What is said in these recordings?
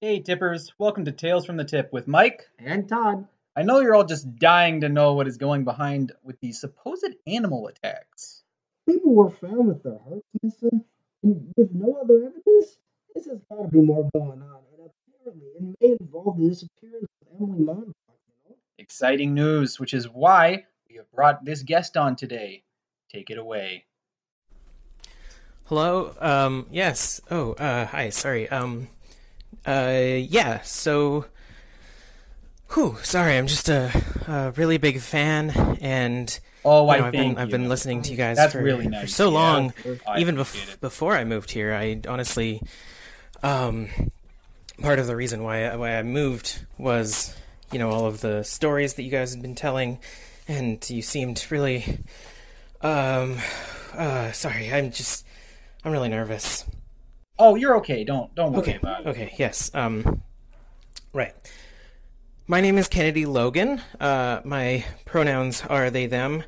Hey, tippers. Welcome to Tales from the Tip with Mike. And Todd. I know you're all just dying to know what is going behind with these supposed animal attacks. People were found with their hearts missing and with no other evidence. This has got to be more going on. And apparently, it may involve the disappearance of Emily Monbach. You know? Exciting news, which is why we have brought this guest on today. Take it away. Hello. Um. Yes. Oh. Uh. Hi. Sorry. Um. Uh. Yeah. So. Whew. Sorry. I'm just a, a really big fan, and Oh, you know, I've been I've you. been listening to you guys That's for, really for so Yeah, long. I Even bef- before I moved here, I honestly, um, part of the reason why I, why I moved was, you know, all of the stories that you guys had been telling, and you seemed really, um, uh, sorry, I'm just, I'm really nervous. Oh, you're okay. Don't don't worry Okay. about it. Okay. Yes. Um. Right. My name is Kennedy Logan. Uh, my pronouns are they them,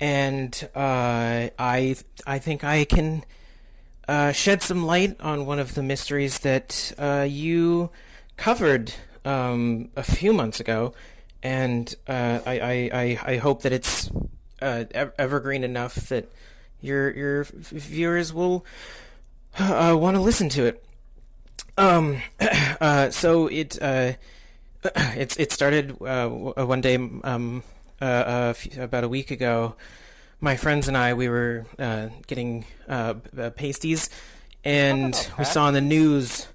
and uh, I I think I can uh, shed some light on one of the mysteries that uh, you covered um, a few months ago, and uh, I, I, I I hope that it's uh, evergreen enough that your your viewers will uh, want to listen to it. Um, uh, so it uh, it's it started uh, uh, one day um uh, a few- about a week ago. My friends and I we were uh, getting pasties, and we saw on the news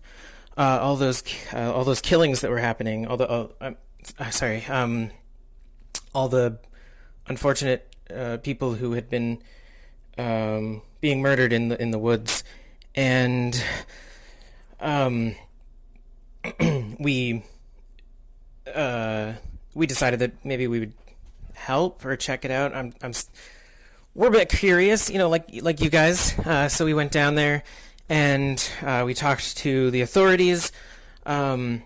uh, all those uh, all those killings that were happening. All the oh, I'm uh, sorry, um, all the unfortunate uh, people who had been um, being murdered in the in the woods, and um, we uh, we decided that maybe we would help or check it out. I'm I'm we're a bit curious, you know, like like you guys. Uh, so we went down there and uh, we talked to the authorities, um,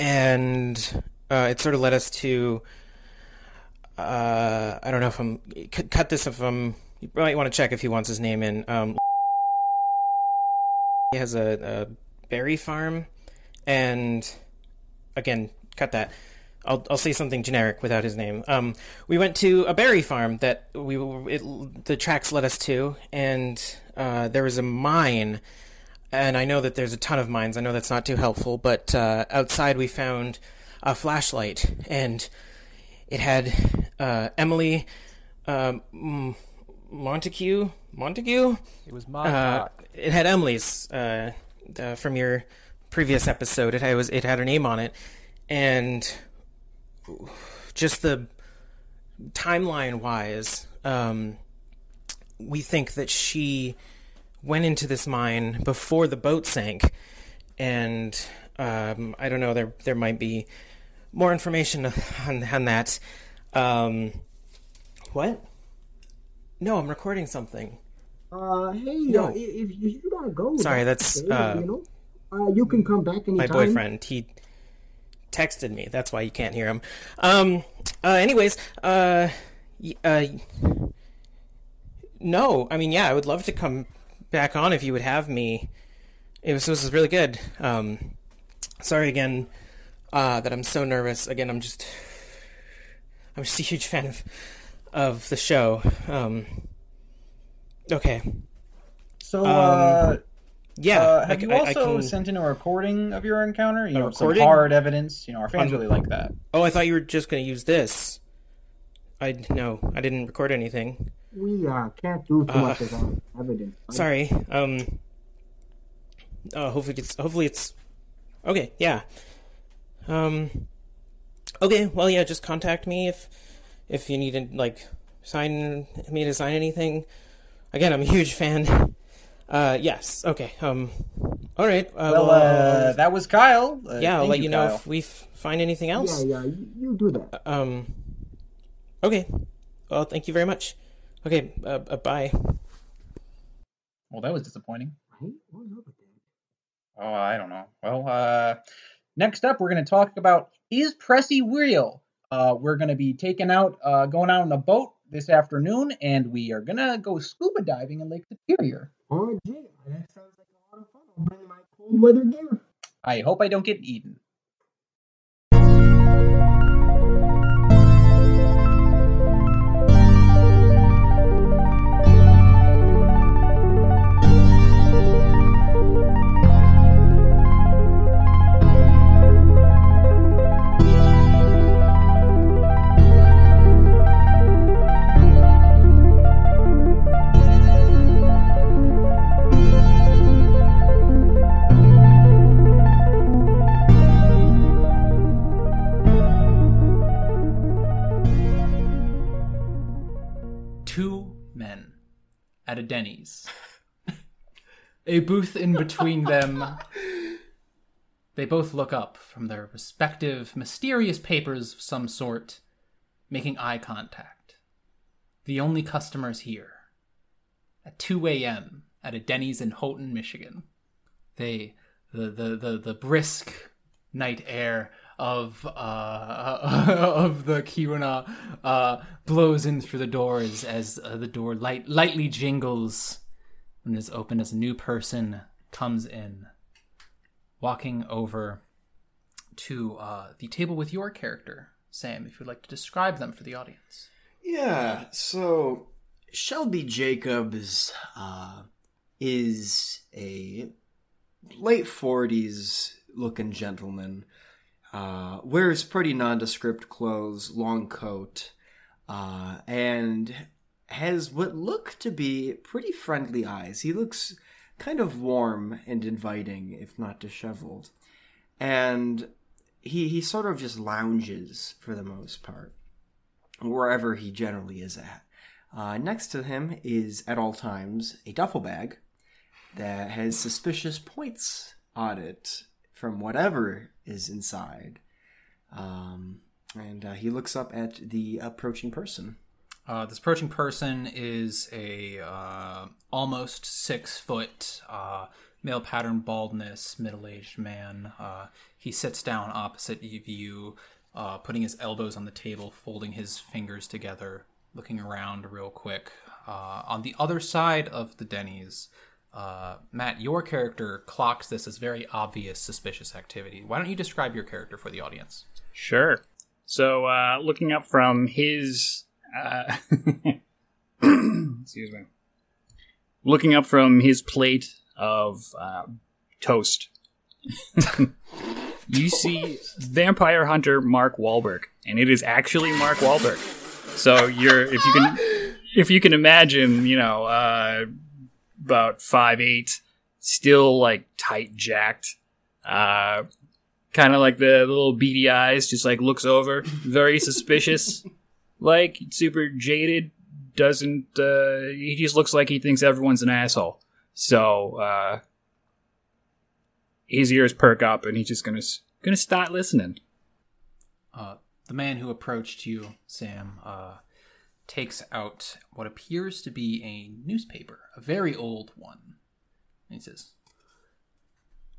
and uh, it sort of led us to. Uh, I don't know if I'm cut this if I'm. You might want to check if he wants his name in. Um, he has a, a berry farm, and again, cut that. I'll I'll say something generic without his name. Um, we went to a berry farm that we it, the tracks led us to, and uh, there was a mine and I know that there's a ton of mines. I know that's not too helpful, but uh, outside we found a flashlight, and it had uh, Emily um, Montague. Montague. It was Uh, Montauk. It had Emily's uh, from your previous episode. It it was it had her name on it, and just the timeline wise, um, we think that she went into this mine before the boat sank, and um, I don't know. There there might be more information on, on that. Um, what? No, I'm recording something. Uh, hey, No. uh, if, if you gotta go, Sorry, that's, okay, uh, you know, uh, you can come back anytime. my boyfriend he texted me that's why you can't hear him. Um uh anyways uh uh no i mean yeah i would love to come back on if you would have me. It was this was really good. Um sorry again uh that i'm so nervous. Again i'm just i'm just a huge fan of of the show. Um okay So, uh, yeah uh, have I- you I- I also can- sent in a recording of your encounter? You know, recording? some hard evidence. You know, our fans Um, really like that. Oh, I thought you were just going to use this. I no, I didn't record anything. We uh, can't do too much Uh, of our evidence. Sorry. Um. Oh, hopefully it's hopefully it's okay. Yeah. Um. Okay. Well, yeah. Just contact me if if you need to like sign me to sign anything. Again, I'm a huge fan. Uh. Yes. Okay. Um. All right. Uh, Well, uh, that was Kyle. Uh, yeah. I'll let you, know Kyle. if we f- find anything else. Yeah, yeah, you, you do that. Um. Okay. Well, thank you very much. Okay. Uh, uh, bye. Well, that was disappointing. Right? What was up with that? Oh, I don't know. Well, uh, next up, we're going to talk about is Pressy real? Uh, we're going to be taking out, uh, going out on a boat this afternoon, and we are going to go scuba diving in Lake Superior. Oh, gee, that sounds like a lot of fun. I'll bring my cold weather gear. I hope I don't get eaten. At a Denny's. a booth in between them. They both look up from their respective mysterious papers of some sort, making eye contact. The only customers here. At 2 a.m. at a Denny's in Houghton, Michigan. They, the, the, the, the brisk night air of uh, of the Keweenaw uh, blows in through the doors as uh, the door light lightly jingles when it is opened as a new person comes in, walking over to uh, the table with your character, Sam. If you'd like to describe them for the audience. Yeah, so Shelby Jacobs uh, is a late 40s looking gentleman. Uh, wears pretty nondescript clothes, long coat, uh, and has what look to be pretty friendly eyes. He looks kind of warm and inviting, if not disheveled. And he, he sort of just lounges for the most part wherever he generally is at. Uh, next to him is at all times a duffel bag that has suspicious points on it from whatever is inside. Um, and uh, he looks up at the approaching person. Uh, this approaching person is a uh, almost six foot uh, male pattern baldness middle aged man. Uh, he sits down opposite you, uh, putting his elbows on the table, folding his fingers together, looking around real quick. On the other side of the Denny's, uh, Matt, your character clocks this as very obvious suspicious activity. Why don't you describe your character for the audience? Sure. So, uh, looking up from his, uh, excuse me, looking up from his plate of uh, toast. you see vampire hunter Mark Wahlberg, and it is actually Mark Wahlberg. So you're if you can if you can imagine, you know, uh, about five eight, still like tight jacked, uh, kind of like the little beady eyes, just like looks over, very suspicious, like super jaded. Doesn't uh, he just looks like he thinks everyone's an asshole. So uh, his ears perk up, and he's just gonna gonna start listening. Uh, the man who approached you, Sam, uh, takes out what appears to be a newspaper, a very old one. And he says,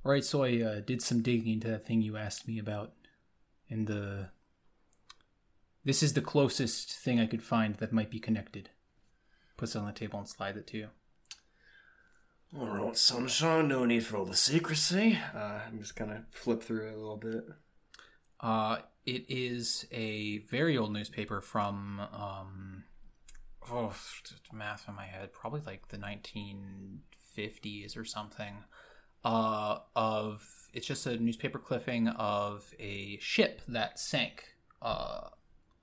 All right, so I uh, did some digging into that thing you asked me about. And the. This is the closest thing I could find that might be connected. Puts it on the table and slides it to you. All right, sunshine. No need for all the secrecy. Uh, I'm just gonna flip through it a little bit. Uh, it is a very old newspaper from um, oh, math in my head, probably like the 1950s or something. Uh, of it's just a newspaper clipping of a ship that sank. Uh,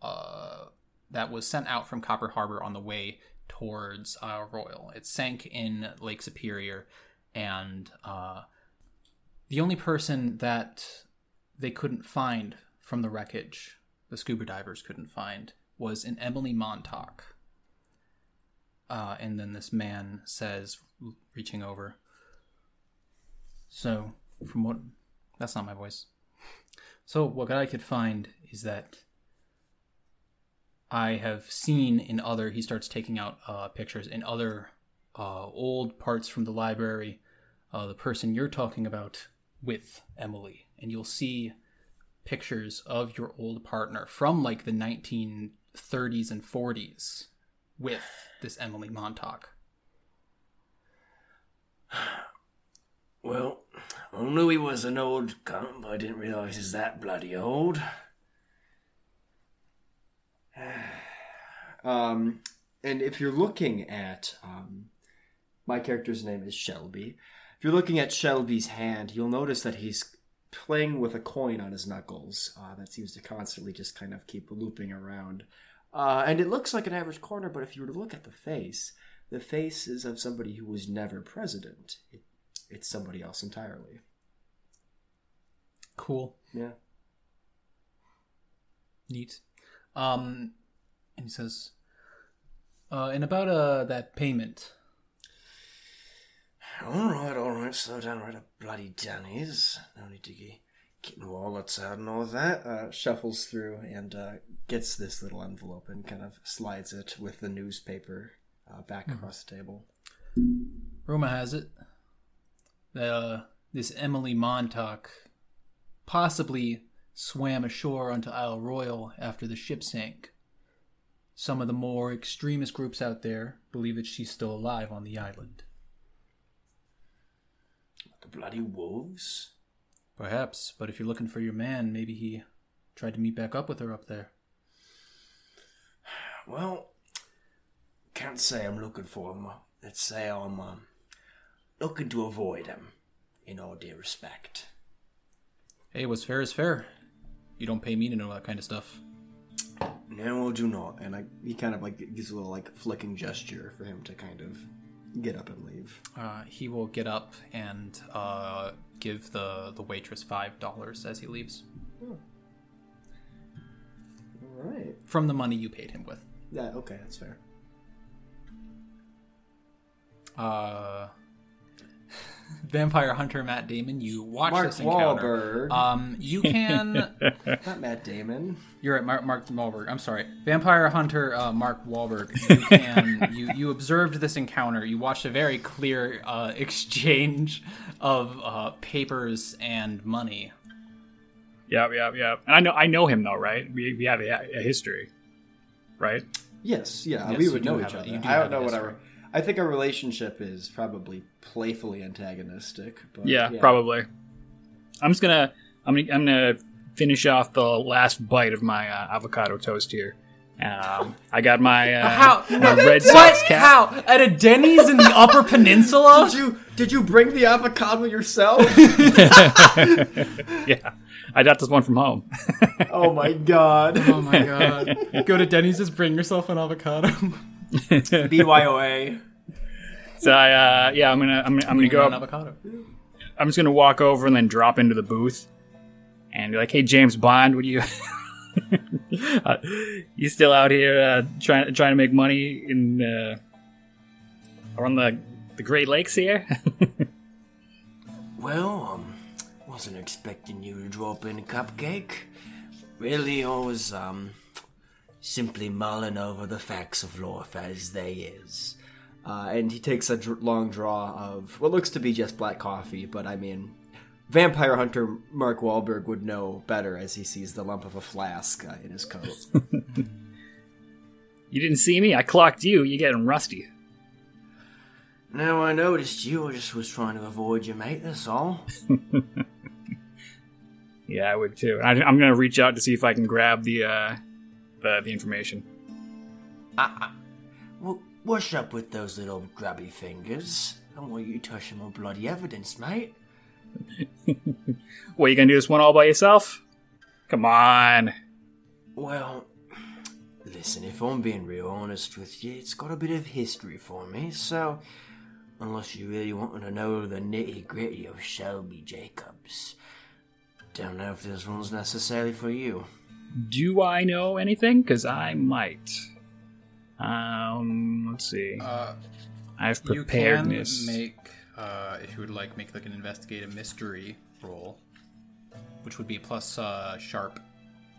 uh, that was sent out from Copper Harbor on the way towards Isle Royale. It sank in Lake Superior, and uh, the only person that they couldn't find from the wreckage, the scuba divers couldn't find, was an Emily Montauk. Uh, and then this man says, reaching over, So, from what. That's not my voice. So, what I could find is that I have seen in other. He starts taking out uh, pictures in other uh, old parts from the library. Uh, the person you're talking about with Emily, and you'll see pictures of your old partner from like the 1930s and 40s with this Emily Montauk. Well, I knew he was an old cunt, but I didn't realise he's that bloody old. um, and if you're looking at um, my character's name is Shelby. If you're looking at Shelby's hand, you'll notice that he's playing with a coin on his knuckles. Uh, that seems to constantly just kind of keep looping around. Uh, and it looks like an average corner, but if you were to look at the face, the face is of somebody who was never president. It, it's somebody else entirely. Cool. Yeah. Neat. Um, and he says, uh, and about uh that payment. All right, all right. Slow down right up, bloody Danny's. No need to get getting wallets out and all that. Uh, shuffles through and uh, gets this little envelope and kind of slides it with the newspaper uh, back across the table. Rumor has it that uh, this Emily Montauk possibly swam ashore onto Isle Royale after the ship sank. Some of the more extremist groups out there believe that she's still alive on the island. Bloody wolves. Perhaps, but if you're looking for your man, maybe he tried to meet back up with her up there. Well, can't say I'm looking for him. Let's say I'm um, looking to avoid him, in all due respect. Hey, what's fair is fair. You don't pay me to know that kind of stuff. No, I do not. And I, he kind of like gives a little like flicking gesture for him to kind of get up and leave. Uh, he will get up and uh, give the, the waitress five dollars as he leaves All right. from the money you paid him with. Yeah. Okay, that's fair. Uh, Vampire Hunter Matt Damon, you watch Mark this encounter. Wahlberg. Um, you can. Not Matt Damon. You're at Mark, Mark Wahlberg. I'm sorry, Vampire Hunter uh, Mark Wahlberg. You can you you observed this encounter. You watched a very clear uh, exchange of uh, papers and money. Yep, yep, yep. And I know I know him though, right? We we have a, a history, right? Yes. Yeah. Yes, we would know each other. I don't know what our. history. I think our relationship is probably playfully antagonistic. But Yeah, probably. I'm just gonna I'm gonna I'm gonna finish off the last bite of my uh, avocado toast here, Um, I got my, uh, How? my No, Red what? Sox cap. How? At a Denny's in the Upper Peninsula? Did you did you bring the avocado yourself? Yeah, I got this one from home. oh my god. Oh my god. Go to Denny's, just bring yourself an avocado. BYOA. So I, uh, yeah, I'm gonna, I'm, gonna- I'm gonna go up avocado. I'm just gonna walk over and then drop into the booth and be like, "Hey, James Bond, would you uh, you still out here uh, trying trying to make money in uh, around the the Great Lakes here?" Well, um, wasn't expecting you to drop in a cupcake. Really, I was, um, simply mulling over the facts of life as they is. Uh, and he takes a dr- long draw of what looks to be just black coffee, but I mean, vampire hunter Mark Wahlberg would know better as he sees the lump of a flask uh, in his coat. you didn't see me. I clocked you. You're getting rusty. now I noticed you, I just was trying to avoid you, mate, that's all. Yeah, I would too. I, I'm gonna reach out to see if I can grab the uh, the, the information. Well, what's up with those little grubby fingers? I don't want you touching my bloody evidence, mate. What you gonna do this one all by yourself? Come on. Well, listen, if I'm being real honest with you, it's got a bit of history for me, so unless you really want to know the nitty gritty of Shelby Jacobs, don't know if this one's necessarily for you. Do I know anything? Because I might. Um, let's see. Uh, I have preparedness. you can preparedness. make, uh, if you would like, make like an investigative mystery roll, which would be plus uh, sharp.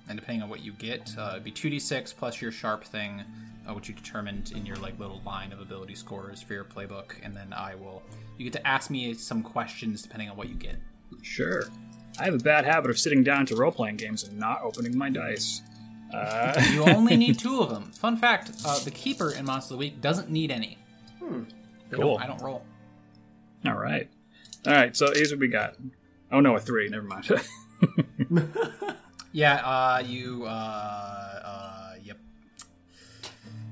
And depending on what you get, uh, it'd be 2d6 plus your sharp thing, uh, which you determined in your like little line of ability scores for your playbook. And then I will, you get to ask me some questions depending on what you get. Sure. I have a bad habit of sitting down to role playing games and not opening my dice. Uh, You only need two of them. Fun fact: uh, the keeper in Monster of the Week doesn't need any. They Cool. Don't, I don't roll. all right. All right, so here's what we got. Oh, no, a three. Never mind. Yeah. Uh, you. Uh, uh, yep.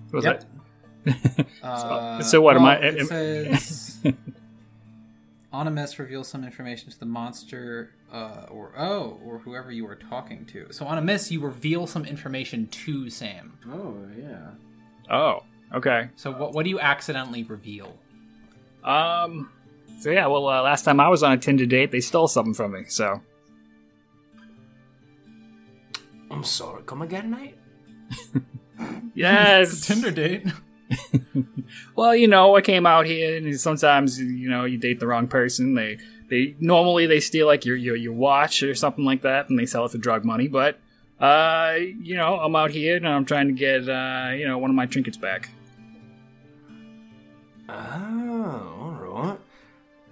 what was Yep. that? Uh, so what, am well, I- It am- says Onimus reveals some information to the monster, uh, or oh, or whoever you are talking to. So on a miss, you reveal some information to Sam. Oh, yeah. Oh, okay. So what what do you accidentally reveal? Um, so yeah, well, uh, last time I was on a Tinder date, they stole something from me, so. I'm sorry, come again, mate? Yes! Tinder date. Well, you know, I came out here, and sometimes you know you date the wrong person. They they normally they steal like your your your watch or something like that, and they sell it for drug money. But uh, you know, I'm out here and I'm trying to get uh, you know, one of my trinkets back. Oh, alright.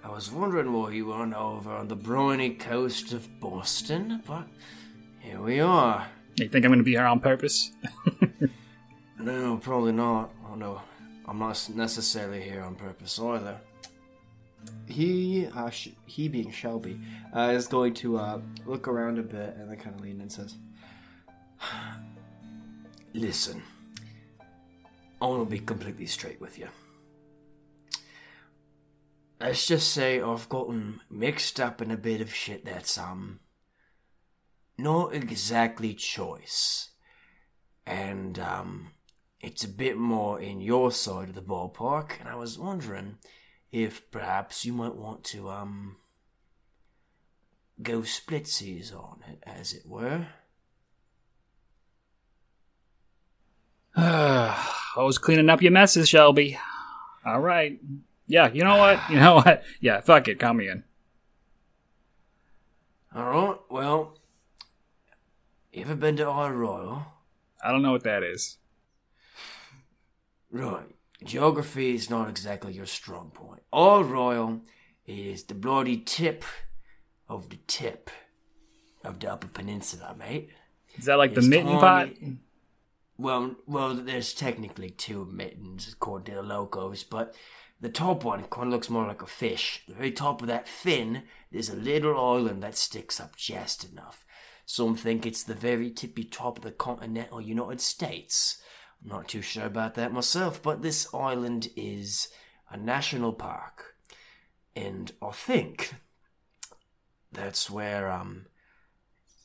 I was wondering why you weren't over on the briny coast of Boston, but here we are. You think I'm going to be here on purpose? No, probably not. Oh no, I'm not necessarily here on purpose either. He, uh, sh- he being Shelby, uh, is going to uh, look around a bit and then kind of lean and says, "Listen, I want to be completely straight with you. Let's just say I've gotten mixed up in a bit of shit that's um not exactly choice, and um." it's a bit more in your side of the ballpark, and I was wondering if perhaps you might want to, um, go splitsies on it, as it were. I was cleaning up your messes, Shelby. All right. Yeah, you know what? You know what? Yeah, fuck it. Come in. Alright, well, you ever been to Isle Royale? I don't know what that is. Right, geography is not exactly your strong point. Isle Royale is the bloody tip of the tip of the Upper Peninsula, mate. Is that like the It's mitten pot? Well, well, there's technically two mittens according to the locals, but the top one kind of looks more like a fish. The very top of that fin, there's a little island that sticks up just enough. Some think it's the very tippy top of the continental United States. I'm not too sure about that myself, but this island is a national park. And I think that's where, um,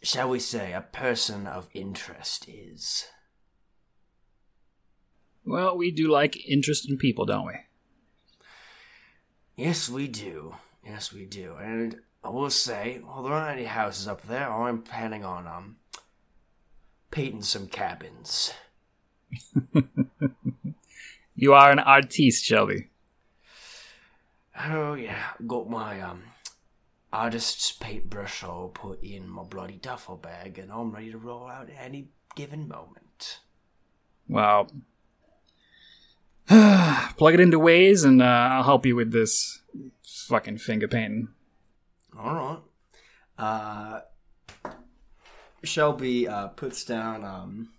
shall we say, a person of interest is. Well, we do like interest in people, don't we? Yes, we do. Yes, we do. And I will say, while there aren't any houses up there, I'm planning on, um, painting some cabins. You are an artiste, Shelby. Oh, yeah. Got my, um, artist's paintbrush all put in my bloody duffel bag, and I'm ready to roll out at any given moment. Well, plug it into Waze, and uh, I'll help you with this fucking finger painting. All right. Uh, Shelby uh, puts down um,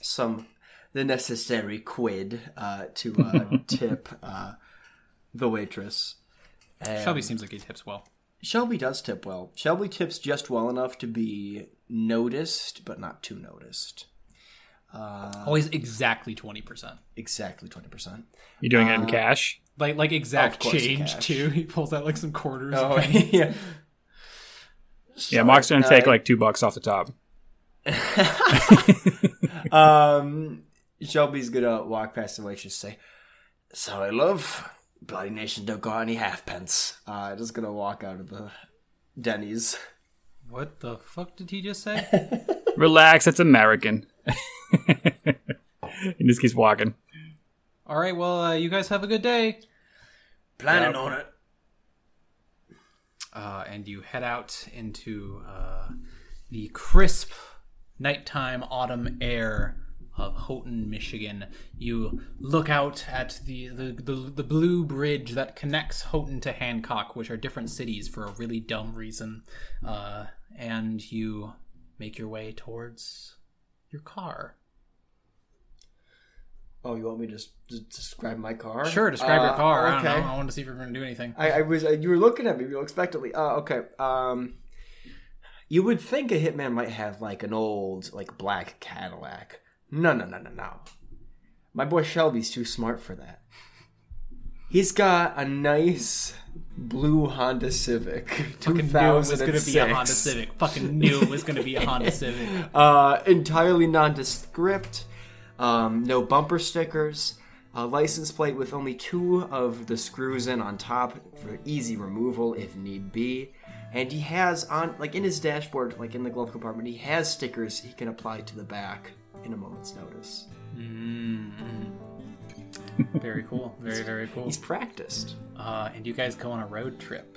some the necessary quid uh, to uh, tip uh, the waitress. And Shelby seems like he tips well. Shelby does tip well. Shelby tips just well enough to be noticed, but not too noticed. Always exactly twenty percent. Exactly twenty percent. You doing it in cash? Like like exact Of change cash. too. He pulls out like some quarters. Oh yeah. Yeah, Mark's gonna uh, take like two bucks off the top. Um, Shelby's gonna walk past the waitress and say, Sorry, love. Bloody Nation don't got any halfpence. Uh, just gonna walk out of the Denny's. What the fuck did he just say? Relax, it's American. he just keeps walking. All right, well, uh, you guys have a good day. Planning on it. uh, and you head out into uh, the crisp nighttime autumn air of Houghton, Michigan. You look out at the, the, the, the blue bridge that connects Houghton to Hancock, which are different cities for a really dumb reason, uh, and you make your way towards your car. Oh, you want me to describe my car? Sure, describe your Uh, car. I don't okay. know. I want to see if you're going to do anything. I, I was. Uh, you were looking at me real expectantly. Uh, okay. Um, you would think a hitman might have like an old, like black Cadillac. No, no, no, no, no. My boy Shelby's too smart for that. He's got a nice blue Honda Civic. Fucking knew it was going to be a Honda Civic. Fucking knew it was going to be a Honda Civic. Uh, entirely nondescript. Um, no bumper stickers. A license plate with only two of the screws in on top for easy removal if need be. And he has on, like in his dashboard, like in the glove compartment, he has stickers he can apply to the back in a moment's notice. Very cool. Very, very cool. He's practiced. Uh, and you guys go on a road trip.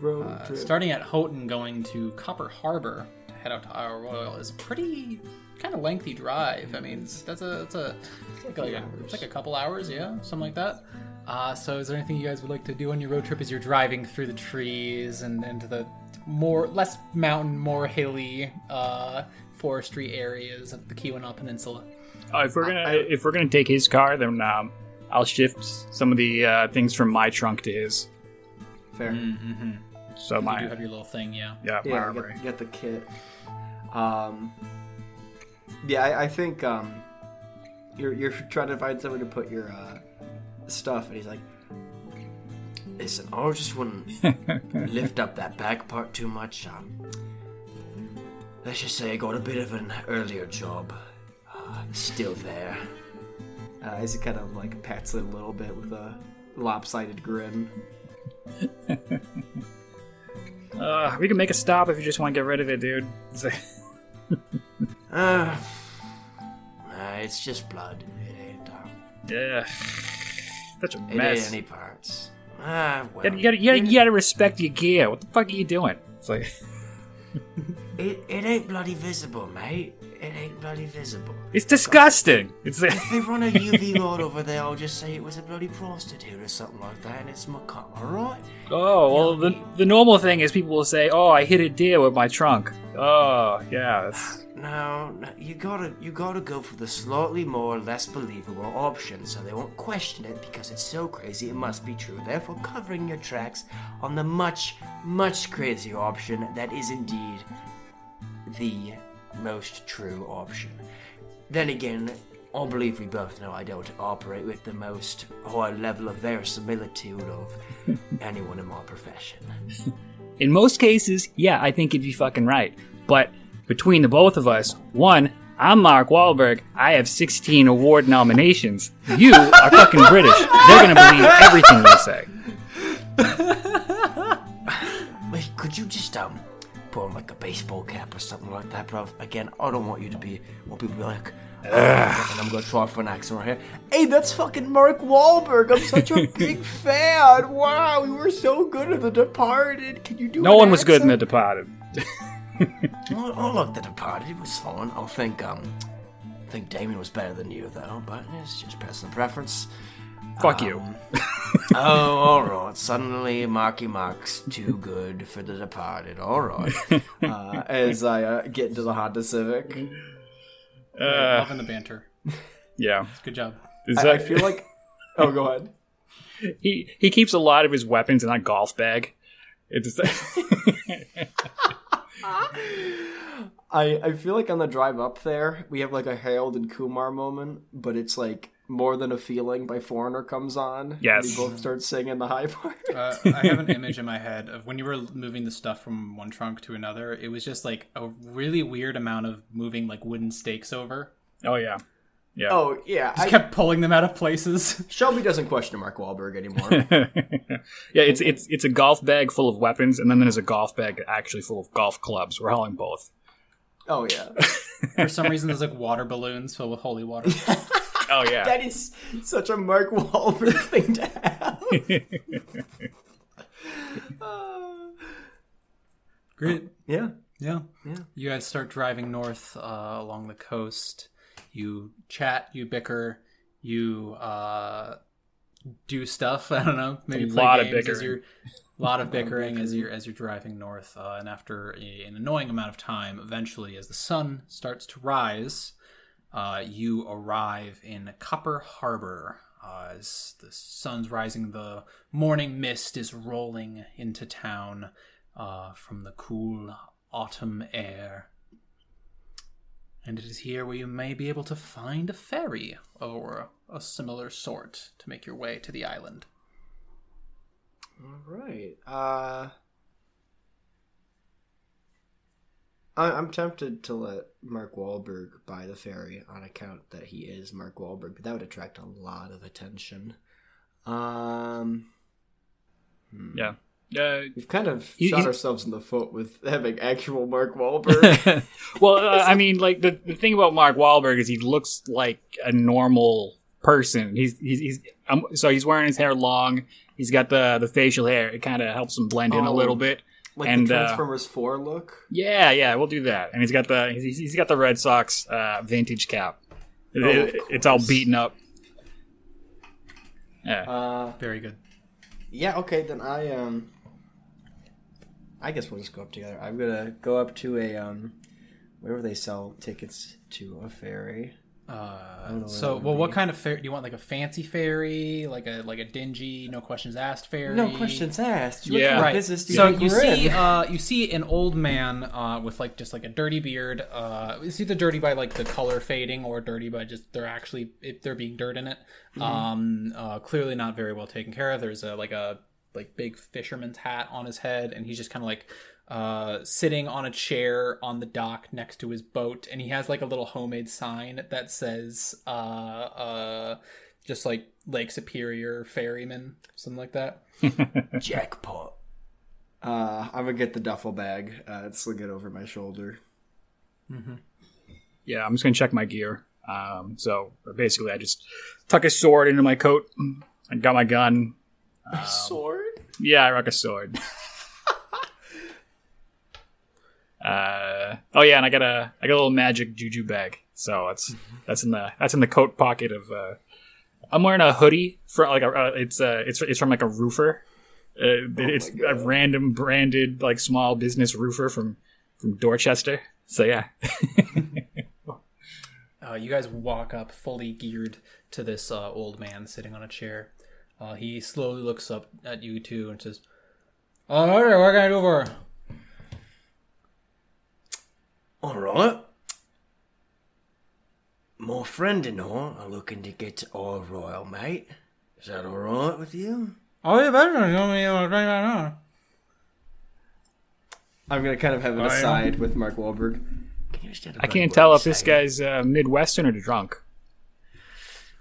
Road Uh, trip. starting at Houghton, going to Copper Harbor to head out to Isle Royale is pretty kind of lengthy drive. I mean, that's a that's a it's like, a, it's like a couple hours, yeah, something like that. Uh, so, is there anything you guys would like to do on your road trip as you're driving through the trees and into the more less mountain, more hilly uh, forestry areas of the Keweenaw Peninsula? Uh, if we're gonna if we're gonna take his car, then um, I'll shift some of the uh, things from my trunk to his. Fair. Mm-hmm. So You my do have your little thing, yeah. yeah, my Yeah, armory. get, get the kit. Um, yeah, I, I think um, you're you're trying to find somewhere to put your uh, stuff, and he's like, "Listen, I just wouldn't lift up that back part too much. Um, let's just say I got a bit of an earlier job, uh, still there." Uh, as he kind of like pats it a little bit with a lopsided grin. Uh, we can make a stop if you just want to get rid of it, dude. Uh, uh, it's just blood. It ain't. Um, yeah, such a It mess. ain't any parts. Ah, well. You gotta, you, gotta, you, gotta, you gotta respect your gear. What the fuck are you doing? It's like, It, it ain't bloody visible, mate. It ain't bloody visible. it's disgusting. It's like, If they run a UV rod over there, I'll just say it was a bloody prostitute or something like that, and it's my cut, alright? oh well. The, the normal thing is people will say, "Oh, I hit a deer with my trunk." Oh, yeah. That's, No, no, you gotta, you gotta go for the slightly more, less believable option, so they won't question it because it's so crazy it must be true. Therefore, covering your tracks on the much, much crazier option that is indeed the most true option. Then again, I believe we both know I don't operate with the most high level of verisimilitude of anyone in my profession. In most cases, yeah, I think you'd be fucking right. But between the both of us, one, I'm Mark Wahlberg. I have 16 award nominations. You are fucking British. They're gonna believe everything they say. Wait, could you just um put on like a baseball cap or something like that, bro? Again, I don't want you to be want people to be like, "Oh, and I'm gonna try for an accent right here. Hey, that's fucking Mark Wahlberg. I'm such a big fan. Wow, you were so good in The Departed. Can you do? No one was good in The? Departed. Oh, oh, look, The Departed. It was fun. I think um, I think Damon was better than you though, but it's just personal preference. Fuck you. oh, all right. Suddenly, Marky Mark's too good for The Departed. All right. Uh, as I uh, get into the Honda Civic, Uh, Loving the banter. yeah. Good job. Is I, that- I feel like. Oh, go ahead. he he keeps a lot of his weapons in that golf bag. It's I, I feel like on the drive up there, we have like a Harold and Kumar moment, but it's like more than a feeling by Foreigner comes on. Yes. We both start singing the high part. Uh, I have an image in my head of when you were moving the stuff from one trunk to another. It was just like a really weird amount of moving like wooden stakes over. oh yeah, yeah. oh, yeah. Just I, kept pulling them out of places. Shelby doesn't question Mark Wahlberg anymore. yeah, it's it's it's a golf bag full of weapons, and then there's a golf bag actually full of golf clubs. We're hauling both. oh, yeah. For some reason, there's like water balloons filled with holy water. Oh yeah. That is such a Mark Wahlberg thing to have. Uh, Great. yeah. Yeah. Yeah. You guys start driving north uh, along the coast. You chat, you bicker, you uh, do stuff. I don't know. Maybe A play lot of games as bickering. you're a lot of bickering as you're as you're driving north. Uh, and after a, an annoying amount of time, eventually, as the sun starts to rise, uh, you arrive in Copper Harbor. Uh, as the sun's rising, the morning mist is rolling into town uh, from the cool autumn air. And it is here where you may be able to find a ferry or a similar sort to make your way to the island. All right. Uh, I, I'm tempted to let Mark Wahlberg buy the ferry on account that he is Mark Wahlberg, but that would attract a lot of attention. Um, Yeah. Uh, we've kind of He- shot ourselves in the foot with having actual Mark Wahlberg. well, uh, I mean, like the, the thing about Mark Wahlberg is he looks like a normal person. He's he's, he's um, so he's wearing his hair long. He's got the the facial hair. It kind of helps him blend in a Oh, little bit. Like And, the uh, Transformers Four look. Yeah, yeah, we'll do that. And he's got the he's, he's got the Red Sox uh, vintage cap. It- Oh, of it- it's all beaten up. Yeah. Uh, Very good. yeah. Okay, then I um. I guess we'll just go up together. I'm gonna go up to a um, wherever they sell tickets to a ferry. Uh, so, well, what kind of ferry do you want? Like a fancy fairy, like a like a dingy, no questions asked ferry? No questions asked. You Yeah. what kind of Right. business you So you we're see, uh, you see an old man uh, with like just like a dirty beard. Uh, it's either dirty by like the color fading or dirty by just they're actually if they're being dirt in it. Mm-hmm. Um, uh, clearly not very well taken care of. There's a like a like big fisherman's hat on his head, and he's just kind of like uh sitting on a chair on the dock next to his boat and he has like a little homemade sign that says uh uh just like lake superior ferryman something like that Jackpot. Uh, I'm gonna get the duffel bag. Uh, sling it over my shoulder. Yeah, I'm just gonna check my gear. Um, so basically, I just tuck a sword into my coat. I got my gun. A sword. Yeah, I rock a sword. uh, oh yeah, and I got a I got a little magic juju bag. So that's that's in the that's in the coat pocket of. Uh, I'm wearing a hoodie for like a uh, it's uh it's it's from like a roofer. Uh, it's a random branded like small business roofer from from Dorchester. So yeah, Uh, you guys walk up fully geared to this uh, old man sitting on a chair. Uh, he slowly looks up at you two and says, "Oh, all right, what can I do for?" her?" All right. My friend and I are looking to get to Isle Royale, mate. Is that all right with you? Oh, yeah, better. you want me to right now. I'm gonna kind of have an I am. aside with Mark Wahlberg. Can you understand a I bit can't what tell he's if this guy's uh, Midwestern or drunk.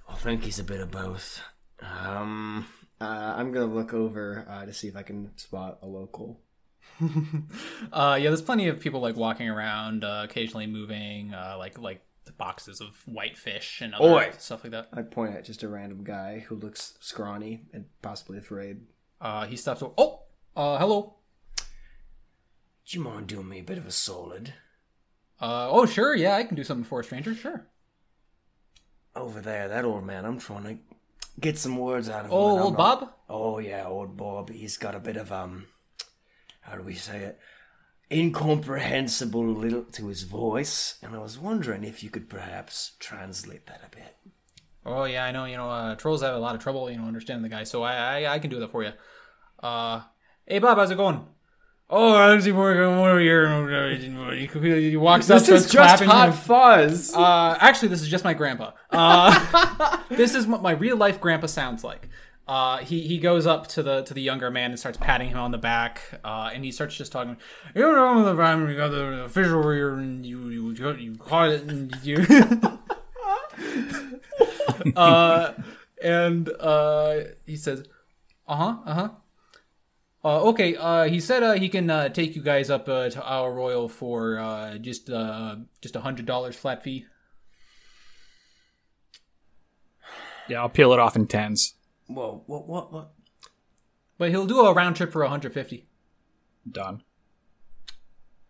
I think he's a bit of both. Um, uh, I'm gonna look over uh, to see if I can spot a local. Uh, yeah, there's plenty of people like walking around, uh, occasionally moving, uh, like like boxes of white fish and other Oi. stuff like that. I point at just a random guy who looks scrawny and possibly afraid. Uh, he stops. over- Oh, uh, hello. Do you mind doing me a bit of a solid? Uh, oh, sure. Yeah, I can do something for a stranger. Sure. Over there, that old man. I'm trying to get some words out of him. Oh, old not- Bob. Oh yeah, old Bob. He's got a bit of um, how do we say it? Incomprehensible little to his voice, and I was wondering if you could perhaps translate that a bit. Oh yeah, I know. You know, uh, trolls have a lot of trouble, you know, understanding the guy. So I, I, I can do that for you. Uh, hey Bob, how's it going? Oh, how's it going over here? He, walks up, starts clapping. fuzz. Uh, actually, this is just my grandpa. Uh, this is what my real life grandpa sounds like. Uh, he he goes up to the to the younger man and starts patting him on the back, uh, and he starts just talking. You know the time you got the over here and you you you caught it and you. uh, and uh, he says, "Uh huh, uh huh." Uh, okay, uh, he said uh, he can uh, take you guys up uh, to Isle Royale for uh, just uh, just a hundred dollars flat fee. Yeah, I'll peel it off in tens. Whoa, what, what, what? But he'll do a round trip for 150. Done.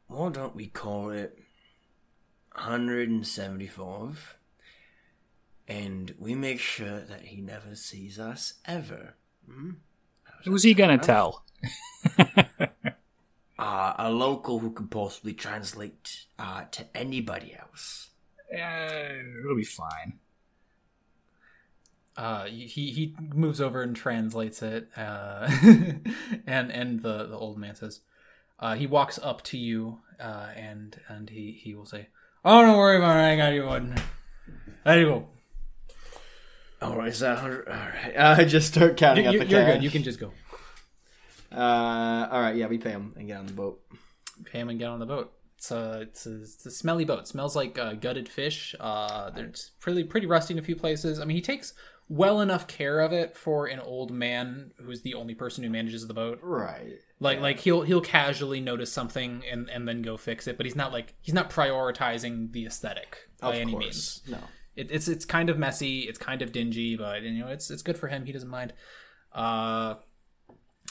Why don't we call it 175? And we make sure that he never sees us ever. Who's he gonna tell? Uh, a local who could possibly translate uh, to anybody else. It'll be fine. Uh, he he moves over and translates it. Uh, and and the, the old man says, uh, he walks up to you, uh, and and he he will say, "Oh, don't worry about it. I got you one. There you go. All right, is that 100? All right. I just start counting up you, the you're cash. good. You can just go. Uh, all right, yeah, we pay him and get on the boat. Pay him and get on the boat. It's a it's a, it's a smelly boat. It smells like uh, gutted fish. Uh, it's pretty pretty rusty in a few places. I mean, he takes well enough care of it for an old man who's the only person who manages the boat. Right. Like like he'll he'll casually notice something and and then go fix it, but he's not like he's not prioritizing the aesthetic by Of any course. means. No. It, it's it's kind of messy, it's kind of dingy, but you know it's it's good for him. He doesn't mind. Uh,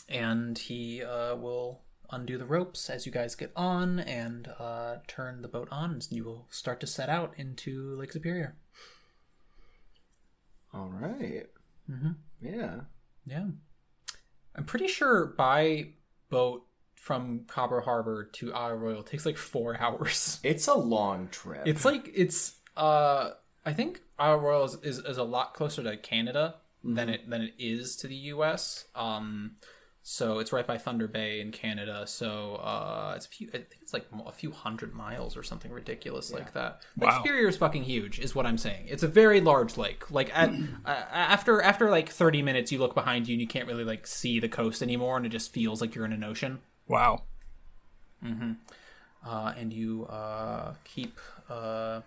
and he uh, will undo the ropes as you guys get on and uh, turn the boat on, and you will start to set out into Lake Superior. All right. Mhm. Yeah. Yeah. I'm pretty sure by boat from Copper Harbor to Isle Royale takes like four hours. It's a long trip. It's like it's uh I think Isle Royale is, is, is a lot closer to Canada than it than it is to the US. Um so it's right by Thunder Bay in Canada. So uh it's a few I think it's like a few hundred miles or something ridiculous like that. Wow. Superior is fucking huge is what I'm saying. It's a very large lake. Like at uh, after after like 30 minutes you look behind you and you can't really like see the coast anymore and it just feels like you're in an ocean. Wow. uh, and you uh, keep uh,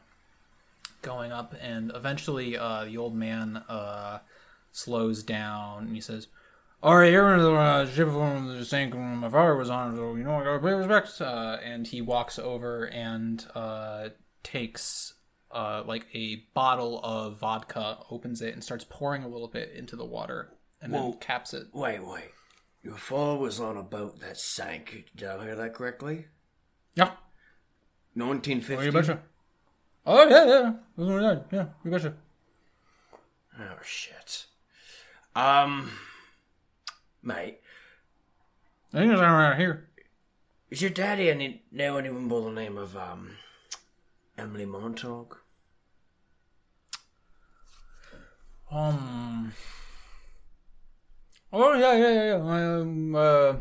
going up, and eventually uh, the old man uh, slows down and he says, "All right, in the uh, ship from the same my father was on, so you know I gotta pay respects." Uh, and he walks over and uh, takes. Uh, like a bottle of vodka, opens it and starts pouring a little bit into the water, and Whoa. then caps it. Wait, wait. Your father was on a boat that sank. Did I hear that correctly? Yeah, 1950. oh, you betcha. Oh yeah, yeah, That's what I did. yeah, you betcha. Oh shit. Um, mate, I think it's around here. is your daddy any know anyone by the name of um Emily Montauk? Um. Oh yeah, yeah, yeah. Um, uh,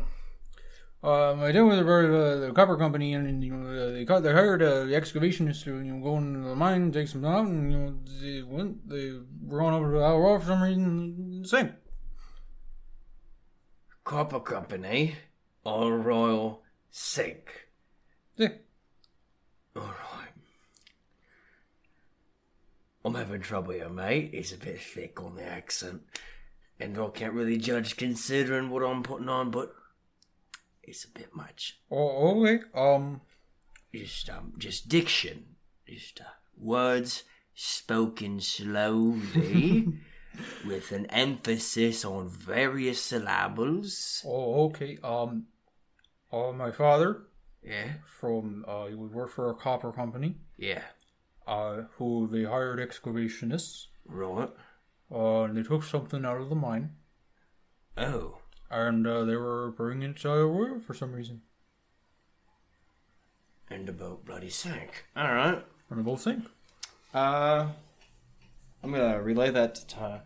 Um, I dealt with uh, the copper company, and you know, uh, they got they hired uh, the excavationists to you know go into the mine, take some out, and you know they went they were going over to our for some reason. Same. Copper Company, All Royal Sink. Yeah. Alright. I'm having trouble here, mate. It's a bit thick on the accent. And I can't really judge considering what I'm putting on, but it's a bit much. Oh, okay. Um, Just um just diction. Just uh, words spoken slowly with an emphasis on various syllables. oh, okay. Um, uh, my father Yeah. from uh, he would work for a copper company. Yeah. Uh, who they hired excavationists. Right. Uh, and they took something out of the mine, Oh. and uh, they were bringing it to Iowa for some reason. And the boat bloody sank. Alright. And the both sink. Uh, I'm gonna relay that to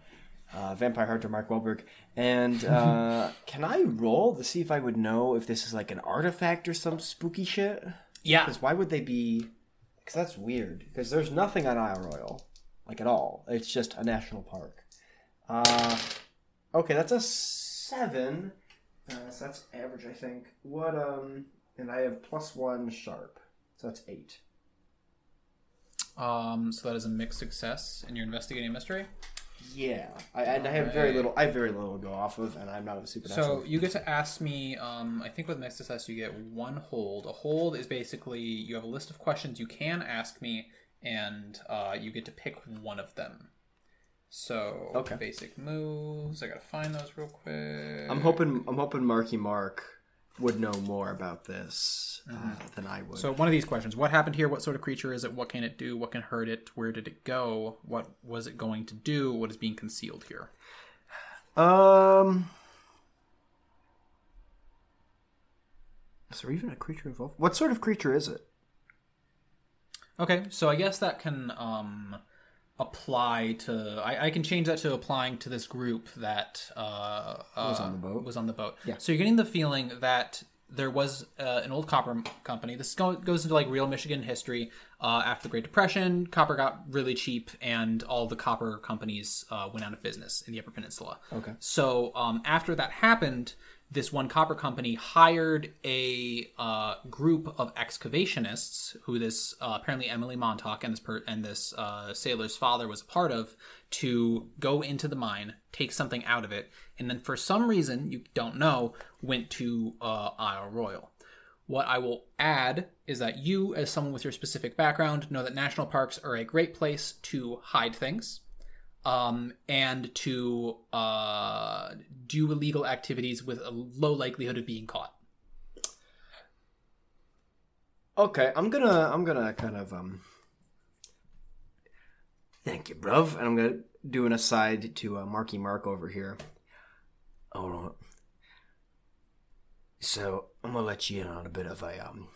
uh, Vampire Hunter Mark Wahlberg. And uh, can I roll to see if I would know if this is like an artifact or some spooky shit? Yeah. Because why would they be? Because that's weird. Because there's nothing on Isle Royale, like at all. It's just a national park. Uh, okay, that's a seven. Uh, so that's average, I think. What um, and I have plus one sharp, so that's eight. Um, so that is a mixed success, and you're investigating a mystery. Yeah, I, and I have very little. I have very little to go off of, and I'm not a supernatural. So you get to ask me. Um, I think with mixed success, you get one hold. A hold is basically you have a list of questions you can ask me, and uh, you get to pick one of them. So Okay. basic moves. I gotta find those real quick. I'm hoping. I'm hoping Marky Mark would know more about this uh, than I would. So one of these questions: What happened here? What sort of creature is it? What can it do? What can hurt it? Where did it go? What was it going to do? What is being concealed here? um, is there even a creature involved? What sort of creature is it? Okay, so I guess that can um, apply to. I, I can change that to applying to this group that uh, was on the boat? Was on the boat. Yeah. So you're getting the feeling that there was uh, an old copper company. This go, goes into like real Michigan history. Uh, after the Great Depression, copper got really cheap, and all the copper companies uh, went out of business in the Upper Peninsula. Okay. So um, after that happened, this one copper company hired a uh, group of excavationists, who this uh, apparently Emily Montauk and this per- and this uh, sailor's father was a part of, to go into the mine, take something out of it, and then for some reason you don't know, went to uh, Isle Royale. What I will add is that you, as someone with your specific background, know that national parks are a great place to hide things um, and to uh, do illegal activities with a low likelihood of being caught. Okay, I'm gonna. I'm gonna kind of um. Thank you, bruv. And I'm gonna do an aside to uh, Marky Mark over here. All right. So I'm gonna let you in on a bit of a um,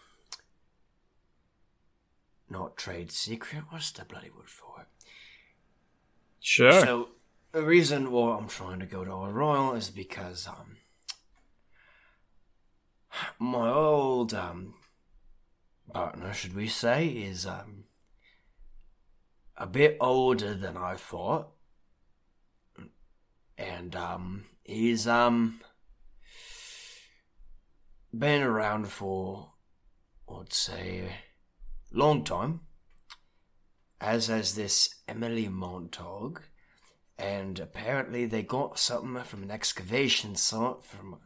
not trade secret. What's the bloody word for it? Sure. So the reason why I'm trying to go to Isle Royale is because um, my old um partner, should we say, is um a bit older than I thought, and um he's um been around for I'd say long time as has this Emily Montauk, and apparently they got something from an excavation site from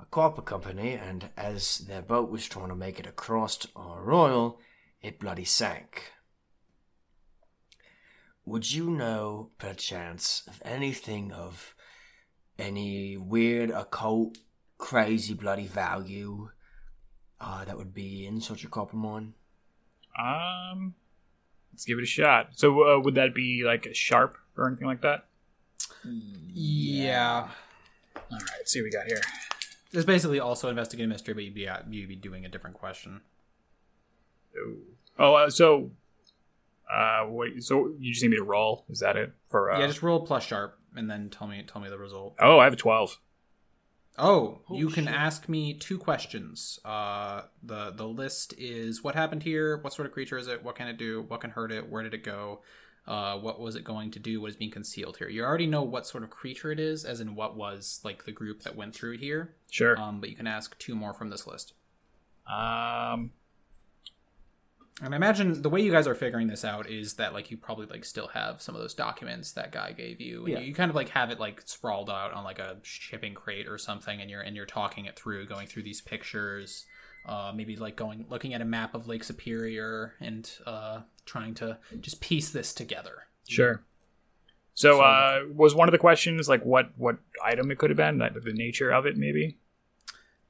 a copper company, and as their boat was trying to make it across Isle Royale, it bloody sank. Would you know, perchance, of anything of any weird, occult, crazy, bloody value uh, that would be in such a copper mine? Um, let's give it a shot. So, uh, would that be like a sharp or anything like that? Yeah. All right, let's see what we got here. It's basically also investigating mystery, but you'd be, uh, you'd be doing a different question. Oh, uh, so, uh, wait. So you just need me to roll? Is that it for? Uh, yeah, just roll plus sharp and then tell me tell me the result. Oh, I have a twelve. Oh, Oh, you can shit. ask me two questions. Uh, the the list is what happened here, what sort of creature is it, what can it do, what can hurt it, where did it go, uh, what was it going to do, what is being concealed here. You already know what sort of creature it is, as in what was like the group that went through here. Sure. Um, but you can ask two more from this list. Um, And I imagine the way you guys are figuring this out is that like you probably like still have some of those documents that guy gave you, and Yeah. you, you kind of like have it like sprawled out on like a shipping crate or something, and you're and you're talking it through, going through these pictures, uh, maybe like going looking at a map of Lake Superior and uh, trying to just piece this together. sure. So, uh, was one of the questions like what what item it could have been, like the nature of it, maybe?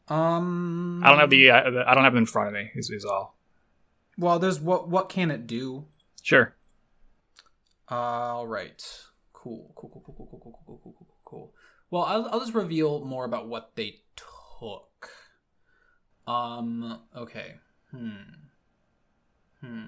Um, I don't have the, uh, the I don't have it in front of me. Is, is all. Well. There's what what can it do? Sure. All right. Cool. Cool. Cool. Cool. Cool. Cool. Cool. Cool. Cool. Cool. Cool. Well, I'll, I'll just reveal more about what they took. Um. Okay. Hmm. Hmm.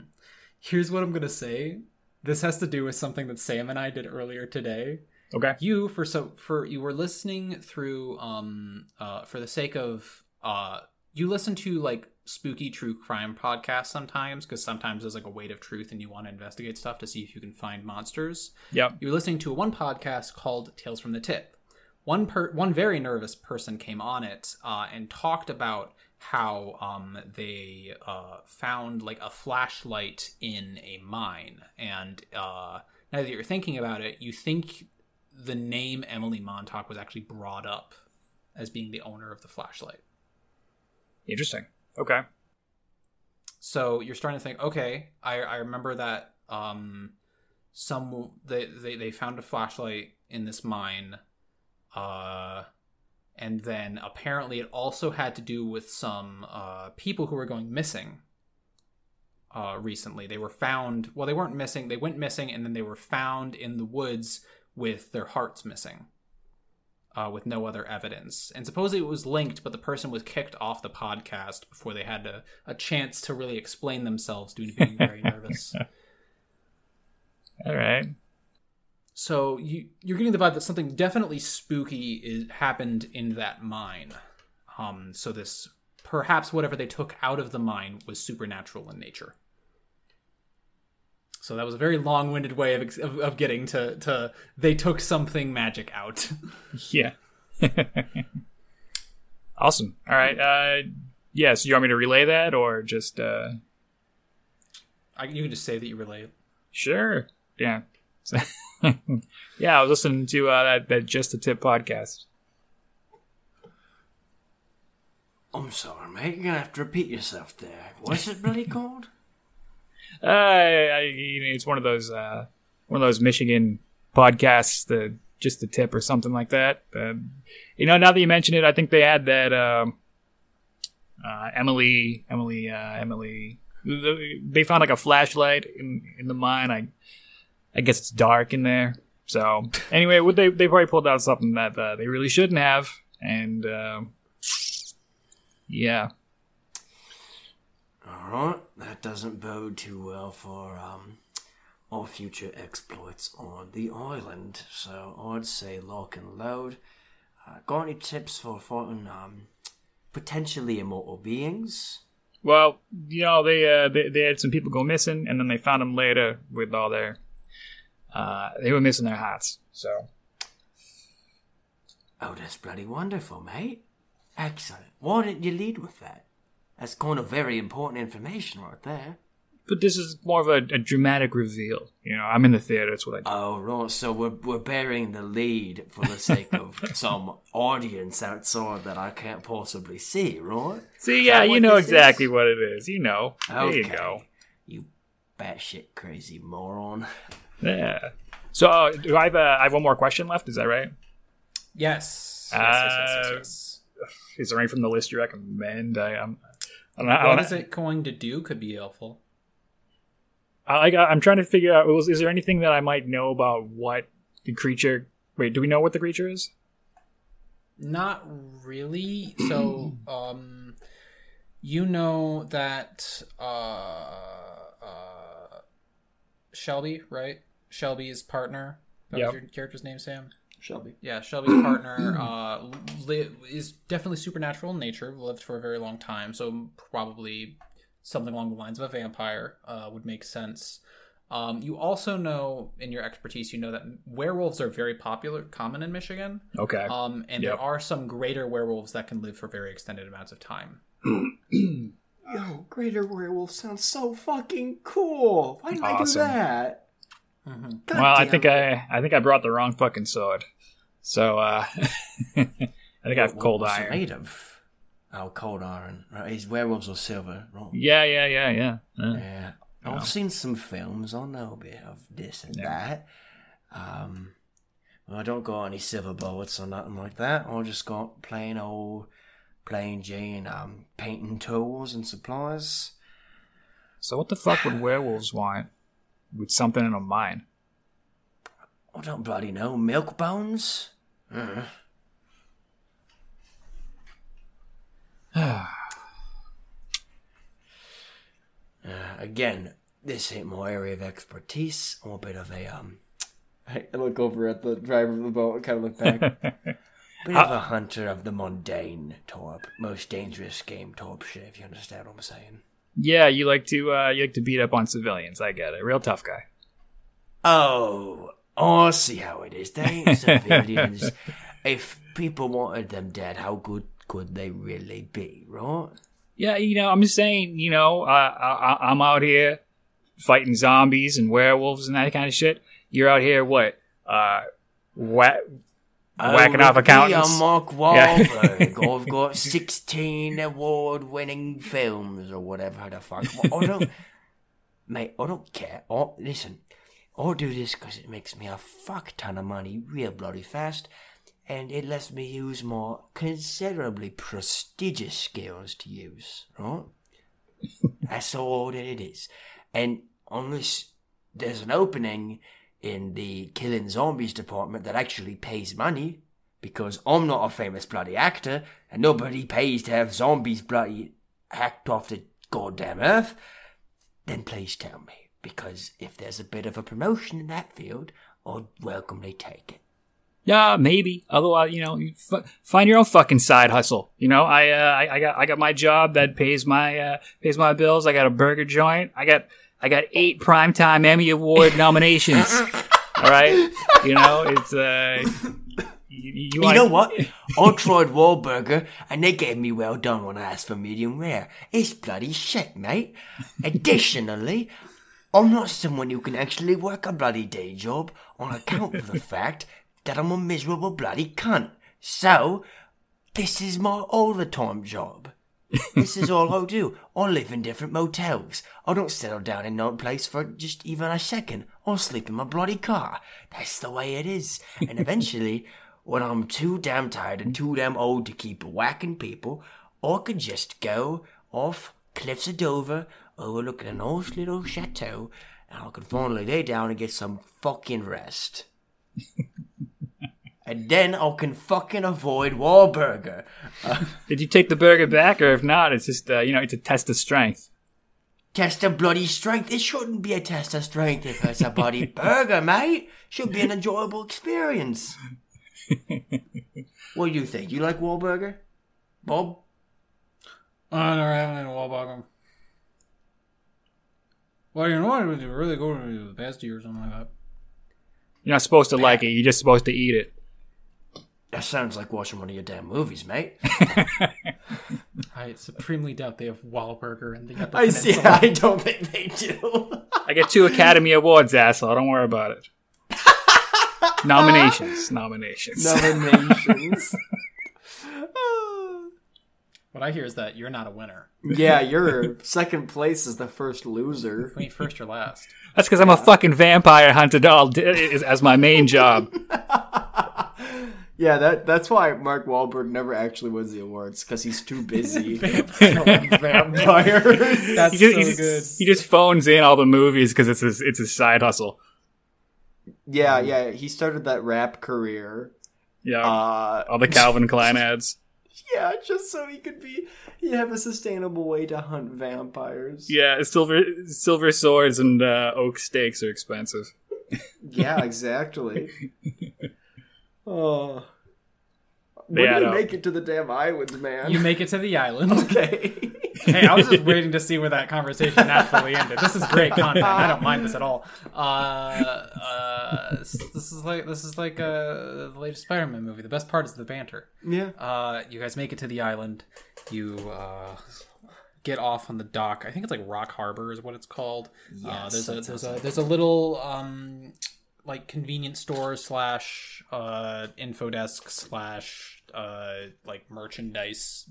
Here's what I'm gonna say. This has to do with something that Sam and I did earlier today. Okay. You for so for you were listening through um uh for the sake of uh you listen to like spooky true crime podcasts sometimes because sometimes there's like a weight of truth and you want to investigate stuff to see if you can find monsters. Yep. You were listening to one podcast called Tales from the Tip. One per one very nervous person came on it uh, and talked about how um, they uh, found like a flashlight in a mine, and uh, now that you're thinking about it, you think the name Emily Montauk was actually brought up as being the owner of the flashlight. Interesting. Okay. So you're starting to think, okay, I, I remember that um, some they, they they found a flashlight in this mine, uh, and then apparently it also had to do with some uh, people who were going missing. Uh, recently, they were found. Well, they weren't missing. They went missing, and then they were found in the woods with their hearts missing. Uh, with no other evidence. And supposedly it was linked, but the person was kicked off the podcast before they had a, a chance to really explain themselves due to being very nervous. All right. So you you're getting the vibe that something definitely spooky is happened in that mine. Um, so this perhaps whatever they took out of the mine was supernatural in nature. So that was a very long-winded way of, ex- of, of getting to, to they took something magic out. Yeah. awesome. All right. Uh, yeah. So you want me to relay that, or just uh, I, you can just say that you relay it. sure? Yeah. yeah. I was listening to uh, that that just a tip podcast. I'm sorry, mate. You're gonna have to repeat yourself there. What's it really called? Uh, I, you know, it's one of those uh, one of those Michigan podcasts, the just the tip or something like that. Um, you know, now that you mention it, I think they had that um, uh, Emily, Emily, uh, Emily. They found like a flashlight in in the mine. I I guess it's dark in there. So anyway, what they they probably pulled out something that uh, they really shouldn't have, and um yeah. Alright, that doesn't bode too well for um our future exploits on the island. So I'd say lock and load. Uh, got any tips for fighting um potentially immortal beings? Well, you know, they, uh, they they had some people go missing, and then they found them later with all their. Uh, they were missing their hats. So Oh, that's bloody wonderful, mate. Excellent. Why didn't you lead with that? That's kind of very important information right there. but this is more of a, a dramatic reveal. You know, I'm in the theater. That's what I do. Oh, right. So we're, we're bearing the lead for the sake of some audience outside that I can't possibly see, right? See, yeah, you know exactly is? what it is. You know. There you go. You batshit crazy moron. Yeah. So uh, do I have uh, I have one more question left? Is that right? Yes. Yes, yes, yes, yes, Uh, yes. Is there any from the list you recommend? I, I'm. Know. What is it going to do could be helpful. I, I- I'm trying to figure out. Is there anything that I might know about what the creature? Wait, do we know what the creature is? Not really. So, um, you know that uh, uh, Shelby, right? Shelby's partner. That Yep. was your character's name, Sam. Shelby. Yeah, Shelby's partner uh, li- is definitely supernatural in nature. Lived for a very long time, so probably something along the lines of a vampire uh, would make sense. Um, you also know, in your expertise, you know that werewolves are very popular, common in Michigan. Okay. Um, and Yep. there are some greater werewolves that can live for very extended amounts of time. Yo, Greater Werewolf sounds so fucking cool. Why didn't I do that? Mm-hmm. Well, I think it. I I think I brought the wrong fucking sword. So uh I think I have cold what's it iron. made of? Oh, cold iron. Right, werewolves are silver. Right. Yeah, yeah, yeah, yeah. Uh, Yeah. I've seen some films. I know a bit of this and that. Um, I don't got any silver bullets or nothing like that. I just got plain old, plain Jane um, painting tools and supplies. So what the fuck would werewolves want with something in a mine? I don't bloody know. Milk bones? Uh. Uh, again, this ain't my area of expertise. I'm a bit of a um. I look over at the driver of the boat and kind of look back. bit of a hunter of the mundane Torp. most dangerous game Torp shit. If you understand what I'm saying. Yeah, you like to uh you like to beat up on civilians. I get it. Real tough guy. Oh, I see how it is. They ain't civilians. if people wanted them dead, how good could they really be, right? Yeah, you know, I'm just saying, you know, uh, I, I- I'm out here fighting zombies and werewolves and that kind of shit. You're out here, what? Uh, wha- whacking oh, off at me, accountants. I'm Mark Yeah. Wahlberg. I've got 16 award-winning films or whatever the fuck. I don't, mate. I don't care. I, listen, Oh, I do this because it makes me a fuck ton of money real bloody fast, and it lets me use more considerably prestigious skills to use. Right? That's all that it is. And unless there's an opening in the killing zombies department that actually pays money, because I'm not a famous bloody actor, and nobody pays to have zombies bloody hacked off the goddamn earth, then please tell me. Because if there's a bit of a promotion in that field, I'd welcomely take it. Yeah, maybe. Otherwise, you know, you f- find your own fucking side hustle. You know, I, uh, I I got I got my job that pays my uh, pays my bills. I got a burger joint. I got I got eight primetime Emmy Award nominations. All right, you know, it's uh, you, you, You know what? I tried Wahlburger and they gave me well done when I asked for medium rare. It's bloody shit, mate. Additionally, I'm not someone who can actually work a bloody day job on account of the fact that I'm a miserable bloody cunt. So, this is my all the time job. This is all I do. I live in different motels. I don't settle down in no place for just even a second. I sleep in my bloody car. That's the way it is. And eventually, when I'm too damn tired and too damn old to keep whacking people, I could just go off cliffs of Dover, overlooking a nice little chateau, and I could finally lay down and get some fucking rest. and then I can fucking avoid Wahlburger. Did you take the burger back, or if not, it's just uh, you know, it's a test of strength. Test of bloody strength. It shouldn't be a test of strength if it's a bloody burger, mate. Should be an enjoyable experience. what do you think? You like Wahlburger? Bob? I never had any Wahlburger. Well, you know what? It was really good to the past year or something like that. You're not supposed to like it. You're just supposed to eat it. That sounds like watching one of your damn movies, mate. I supremely doubt they have Wahlburger in the Upper I see. Peninsula. I don't think they do. I get two Academy Awards, asshole. Don't worry about it. nominations, nominations. Nominations. What I hear is that you're not a winner. yeah, your second place is the first loser. You ain't first or last. That's because I'm a fucking vampire hunter doll as my main job. Yeah, that that's why Mark Wahlberg never actually wins the awards because he's too busy. Vampires. That's He just, so he just- good. he just phones in all the movies because it's his, it's his side hustle. yeah, yeah, he started that rap career. Yeah, Uh, all the Calvin Klein ads. Yeah, just so he could be, he have a sustainable way to hunt vampires. Yeah, silver silver swords and uh, oak stakes are expensive. Yeah, exactly. Oh. They When add do we make it to the damn island, man? You make it to the island. okay. hey, I was just waiting to see where that conversation naturally ended. This is great content. I don't mind this at all. Uh, uh, this this is like this is like uh, the latest Spider-Man movie. The best part is the banter. yeah. Uh, you guys make it to the island. You uh, get off on the dock. I think it's like Rock Harbor is what it's called. uh, Yes, there's a there's a there's a little um like convenience store slash uh info desk slash uh like merchandise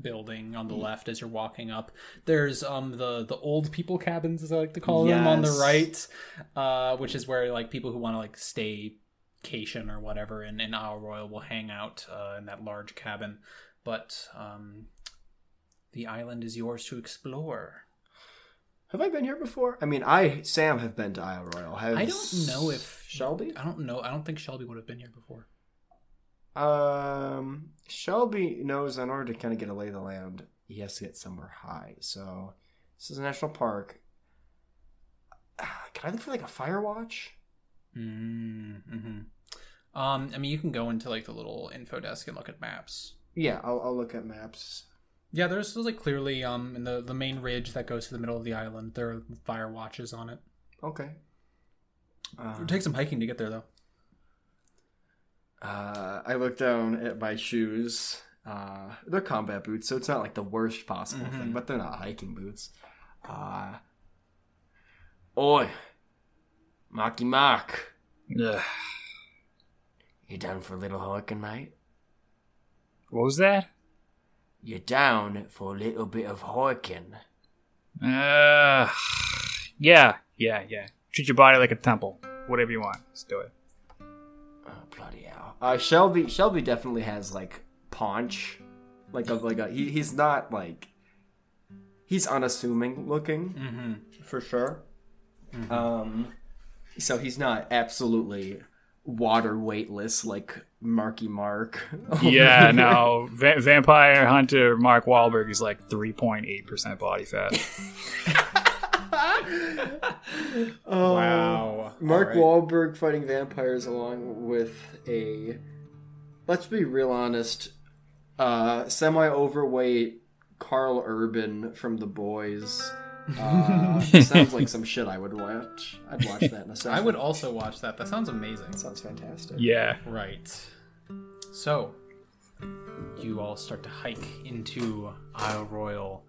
building on the Mm. left as you're walking up. There's um the the old people cabins as I like to call them on the right, uh, which is where like people who want to like stay cation or whatever in, in Isle Royale will hang out uh, in that large cabin. But um, the island is yours to explore. Have I been here before? I mean, I Sam have been to Isle Royale. Has I don't know if Shelby. I don't know. I don't think Shelby would have been here before. Um, Shelby knows in order to kind of get a lay of the land, he has to get somewhere high. So this is a national park. Can I look for like a fire watch? Mm-hmm. Um, I mean, you can go into like the little info desk and look at maps. Yeah, I'll, I'll look at maps. Yeah, there's, there's like clearly um in the the main ridge that goes to the middle of the island. There are fire watches on it. Okay. Uh, It would take some hiking to get there though. uh, I look down at my shoes. Uh, they're combat boots, so it's not like the worst possible thing, but they're not hiking boots. Uh, oi, Marky Mark, Ugh. you down for a little hiking, mate? What was that? You're down for a little bit of hiking. Uh, yeah, yeah, yeah. Treat your body like a temple. Whatever you want, let's do it. Oh bloody hell! Uh, Shelby, Shelby definitely has like paunch, like a like a he, he's not like he's unassuming looking Mm-hmm. for sure. Um, so he's not absolutely water weightless like Marky Mark. Yeah, no. Va- Vampire Hunter Mark Wahlberg is like 3.8% body fat. Oh, Wow. Mark All Wahlberg fighting vampires along with a let's be real honest, uh semi overweight Karl Urban from The Boys. Uh, sounds like some shit I would watch. I'd watch that in a second. I would also watch that. That sounds amazing. Sounds fantastic. Yeah. Right. So, you all start to hike into Isle Royale.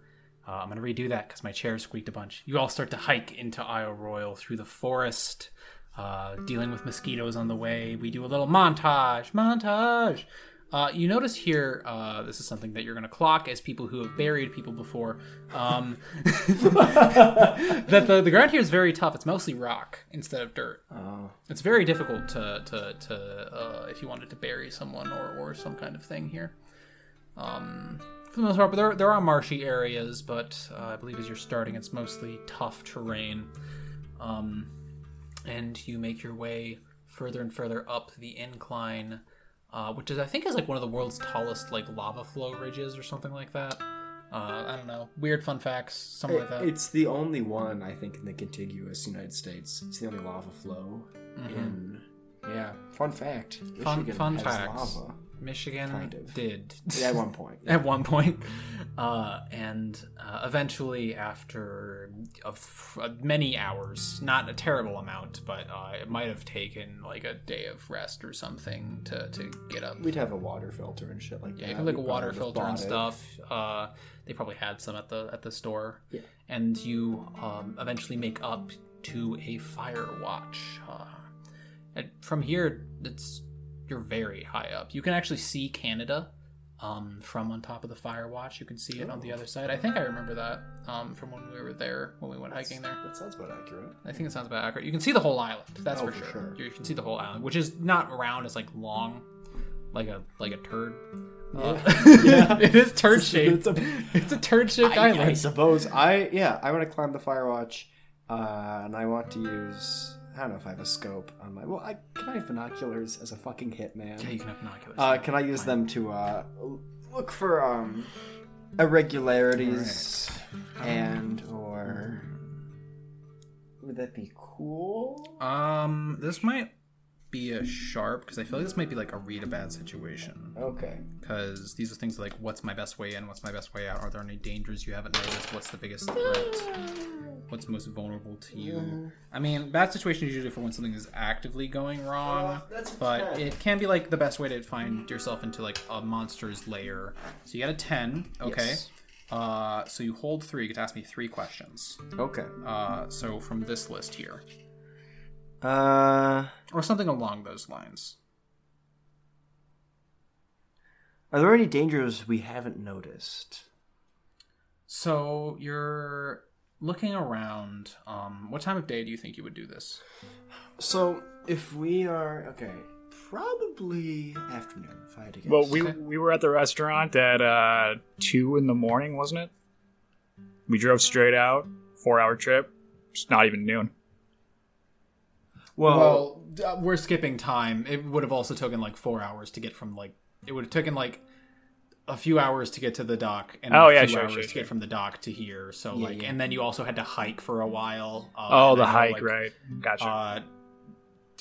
Uh, I'm going to redo that because my chair squeaked a bunch. You all start to hike into Isle Royale through the forest, uh, dealing with mosquitoes on the way. We do a little montage. Montage! Uh, you notice here, uh, this is something that you're going to clock as people who have buried people before, um, that the, the ground here is very tough. It's mostly rock instead of dirt. Oh. It's very difficult to to, to uh, if you wanted to bury someone or, or some kind of thing here. Um, for the most part, but there there are marshy areas, but uh, I believe as you're starting, it's mostly tough terrain. Um, and you make your way further and further up the incline, uh, which is I think is like one of the world's tallest like lava flow ridges or something like that. Uh, I don't know. Weird fun facts, something like that. It's the only one I think in the contiguous United States. It's the only lava flow in. Yeah, fun fact. Mm-hmm. Fun Michigan fun facts. Lava. Michigan Kind of. did at one point. at one point. Uh, and uh, eventually, after many hours, not a terrible amount, but uh, it might have taken like a day of rest or something to, to get up. We'd have a water filter and shit like Yeah, that. have like a water filter and stuff. Uh, they probably had some at the at the store. Yeah. And you um, eventually make up to a fire watch. Uh, and from here, it's you're very high up. You can actually see Canada um, from on top of the fire watch. You can see it on the other side. I think I remember that um, from when we were there when we went hiking there. That sounds about accurate. I think it sounds about accurate. You can see the whole island. That's Oh, for, for sure. sure. You can see the whole island, which is not round. It's like long, like a like a turd. Uh, it is turd shaped. It's a, turd shaped island. I suppose I yeah I want to climb the fire watch, uh, and I want to use I don't know if I have a scope on my well I can I have binoculars as a fucking hitman. yeah, you can have binoculars. Uh, can I use them to uh, look for um, irregularities and or would that be cool? Um, this might be a sharp because I feel like this might be like a read a bad situation. Okay. Because these are things like what's my best way in, what's my best way out. Are there any dangers you haven't noticed? What's the biggest threat? What's most vulnerable to you? I mean, bad situation is usually for when something is actively going wrong, that's but 10. it can be like the best way to find yourself into like a monster's lair. So you got a ten, okay. Yes. Uh, so you hold three. You get to ask me three questions. Okay. Uh, so from this list here, Uh, or something along those lines. are there any dangers we haven't noticed? So you're looking around. Um, what time of day do you think you would do this? So, if we are okay, probably afternoon. If I had to guess. Well, we Okay. we were at the restaurant at uh, two in the morning, wasn't it? We drove straight out, four hour trip. It's not even noon. Well, Well, uh, we're skipping time. It would have also taken like four hours to get from like. It would have taken like a few hours to get to the dock, and Oh, a yeah, few sure, hours sure, to sure. get from the dock to here. So Yeah, like, yeah. and then you also had to hike for a while. Uh, oh, the hike, like, right? Gotcha. Uh,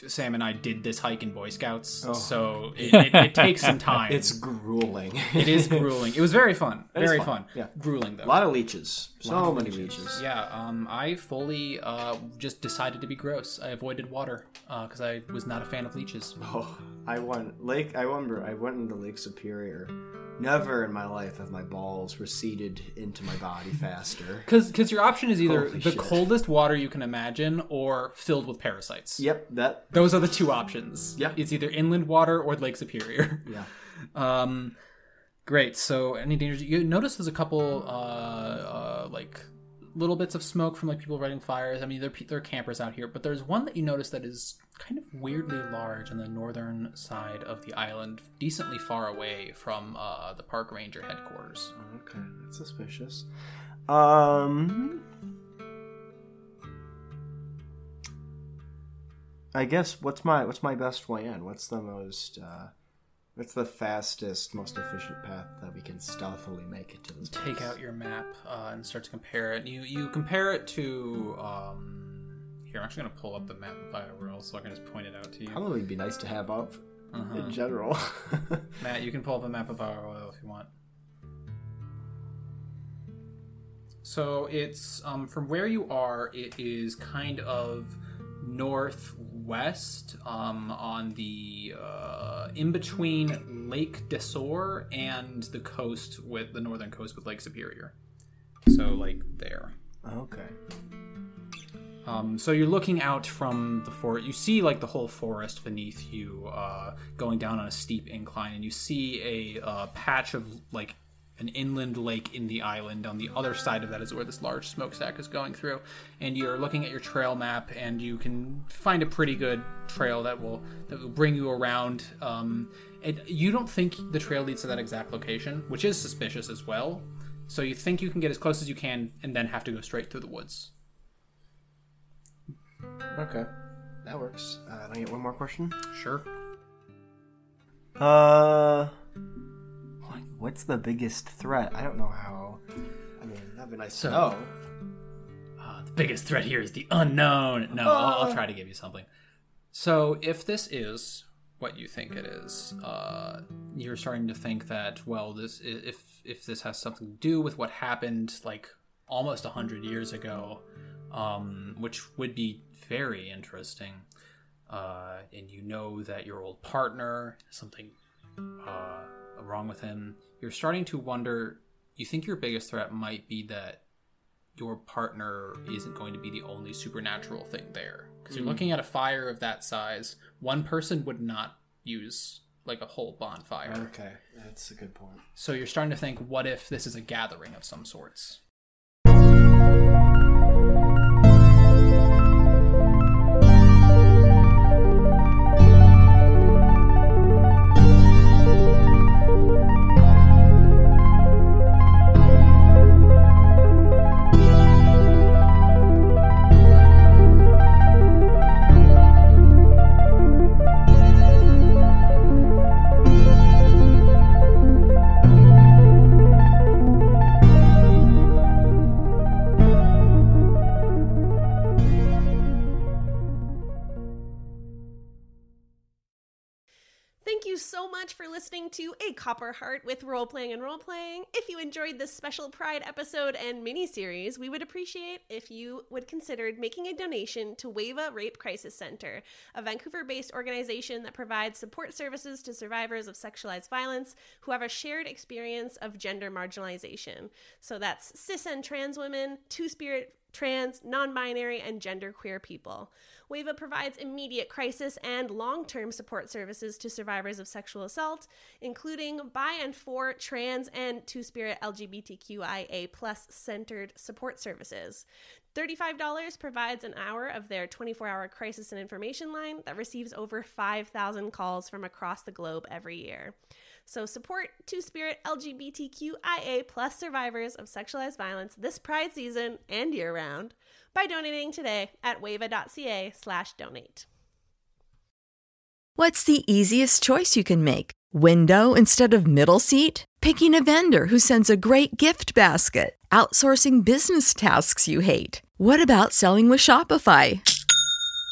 Sam and I did this hike in Boy Scouts, Oh. so it, it, it takes some time. it's grueling. it is grueling. It was very fun. It Very fun, fun. yeah. Grueling though. a lot of leeches. So of many leeches. Yeah, um, I fully uh, just decided to be gross. I avoided water because I was not a fan of leeches. Oh, I went Lake. I remember I went into Lake Superior. Never in my life have my balls receded into my body faster. Because your option is either Holy the shit. coldest water you can imagine or filled with parasites. Yep, that. Those are the two options. Yeah. It's either inland water or Lake Superior. Yeah. Um, great. So, any dangers? You notice there's a couple, uh, uh, like little bits of smoke from like people lighting fires. I mean, there there are campers out here, but there's one that you notice that is kind of weirdly large on the northern side of the island, decently far away from uh, the park ranger headquarters. Okay, that's suspicious. Um, I guess what's my what's my best way in? What's the most uh, what's the fastest, most efficient path that we can stealthily make it to this? Take place? out your map uh, and start to compare it. You you compare it to. Um, here, I'm actually gonna pull up the map of IRL so I can just point it out to you. Probably be nice to have up Uh-huh. in general. Matt, you can pull up a map of our oil if you want. So it's um, from where you are. It is kind of northwest um, on the uh, in between Lake Desor and the coast with the northern coast with Lake Superior. So like there. okay. Um, so you're looking out from the fort. You see like the whole forest beneath you, uh, going down on a steep incline, and you see a uh, patch of like an inland lake in the island. On the other side of that is where this large smokestack is going through. And you're looking at your trail map, and you can find a pretty good trail that will that will bring you around. Um, it, you don't think the trail leads to that exact location, which is suspicious as well. So you think you can get as close as you can, and then have to go straight through the woods. Okay. That works. Uh, I get one more question? Sure. Uh, what's the biggest threat? I don't know how. I mean, that'd be nice So- to know. Uh, the biggest threat here is the unknown. No, I'll, I'll try to give you something. So, if this is what you think it is, uh, you're starting to think that well, this if if this has something to do with what happened like almost a hundred years ago, um, which would be very interesting. Uh, and you know that your old partner something uh, wrong with him. You're starting to wonder. You think your biggest threat might be that your partner isn't going to be the only supernatural thing there. Because you're hmm. looking at a fire of that size. One person would not use like a whole bonfire. Okay, that's a good point. So you're starting to think, what if this is a gathering of some sorts? Much for listening to A Copper Heart with Role Playing and Role Playing. If you enjoyed this special Pride episode and mini series, we would appreciate if you would consider making a donation to WAVAW Rape Crisis Center, a Vancouver based organization that provides support services to survivors of sexualized violence who have a shared experience of gender marginalization. So that's cis and trans women, two spirit trans, non binary, and genderqueer people. WAVAW provides immediate crisis and long term support services to survivors of sexual assault, including by and for trans and two spirit LGBTQIA plus centered support services. $35 provides an hour of their 24 hour crisis and information line that receives over 5,000 calls from across the globe every year. So support Two Spirit LGBTQIA plus survivors of sexualized violence this Pride season and year round by donating today at wavaw.ca slash donate. What's the easiest choice you can make? Window instead of middle seat? Picking a vendor who sends a great gift basket? Outsourcing business tasks you hate? What about selling with Shopify?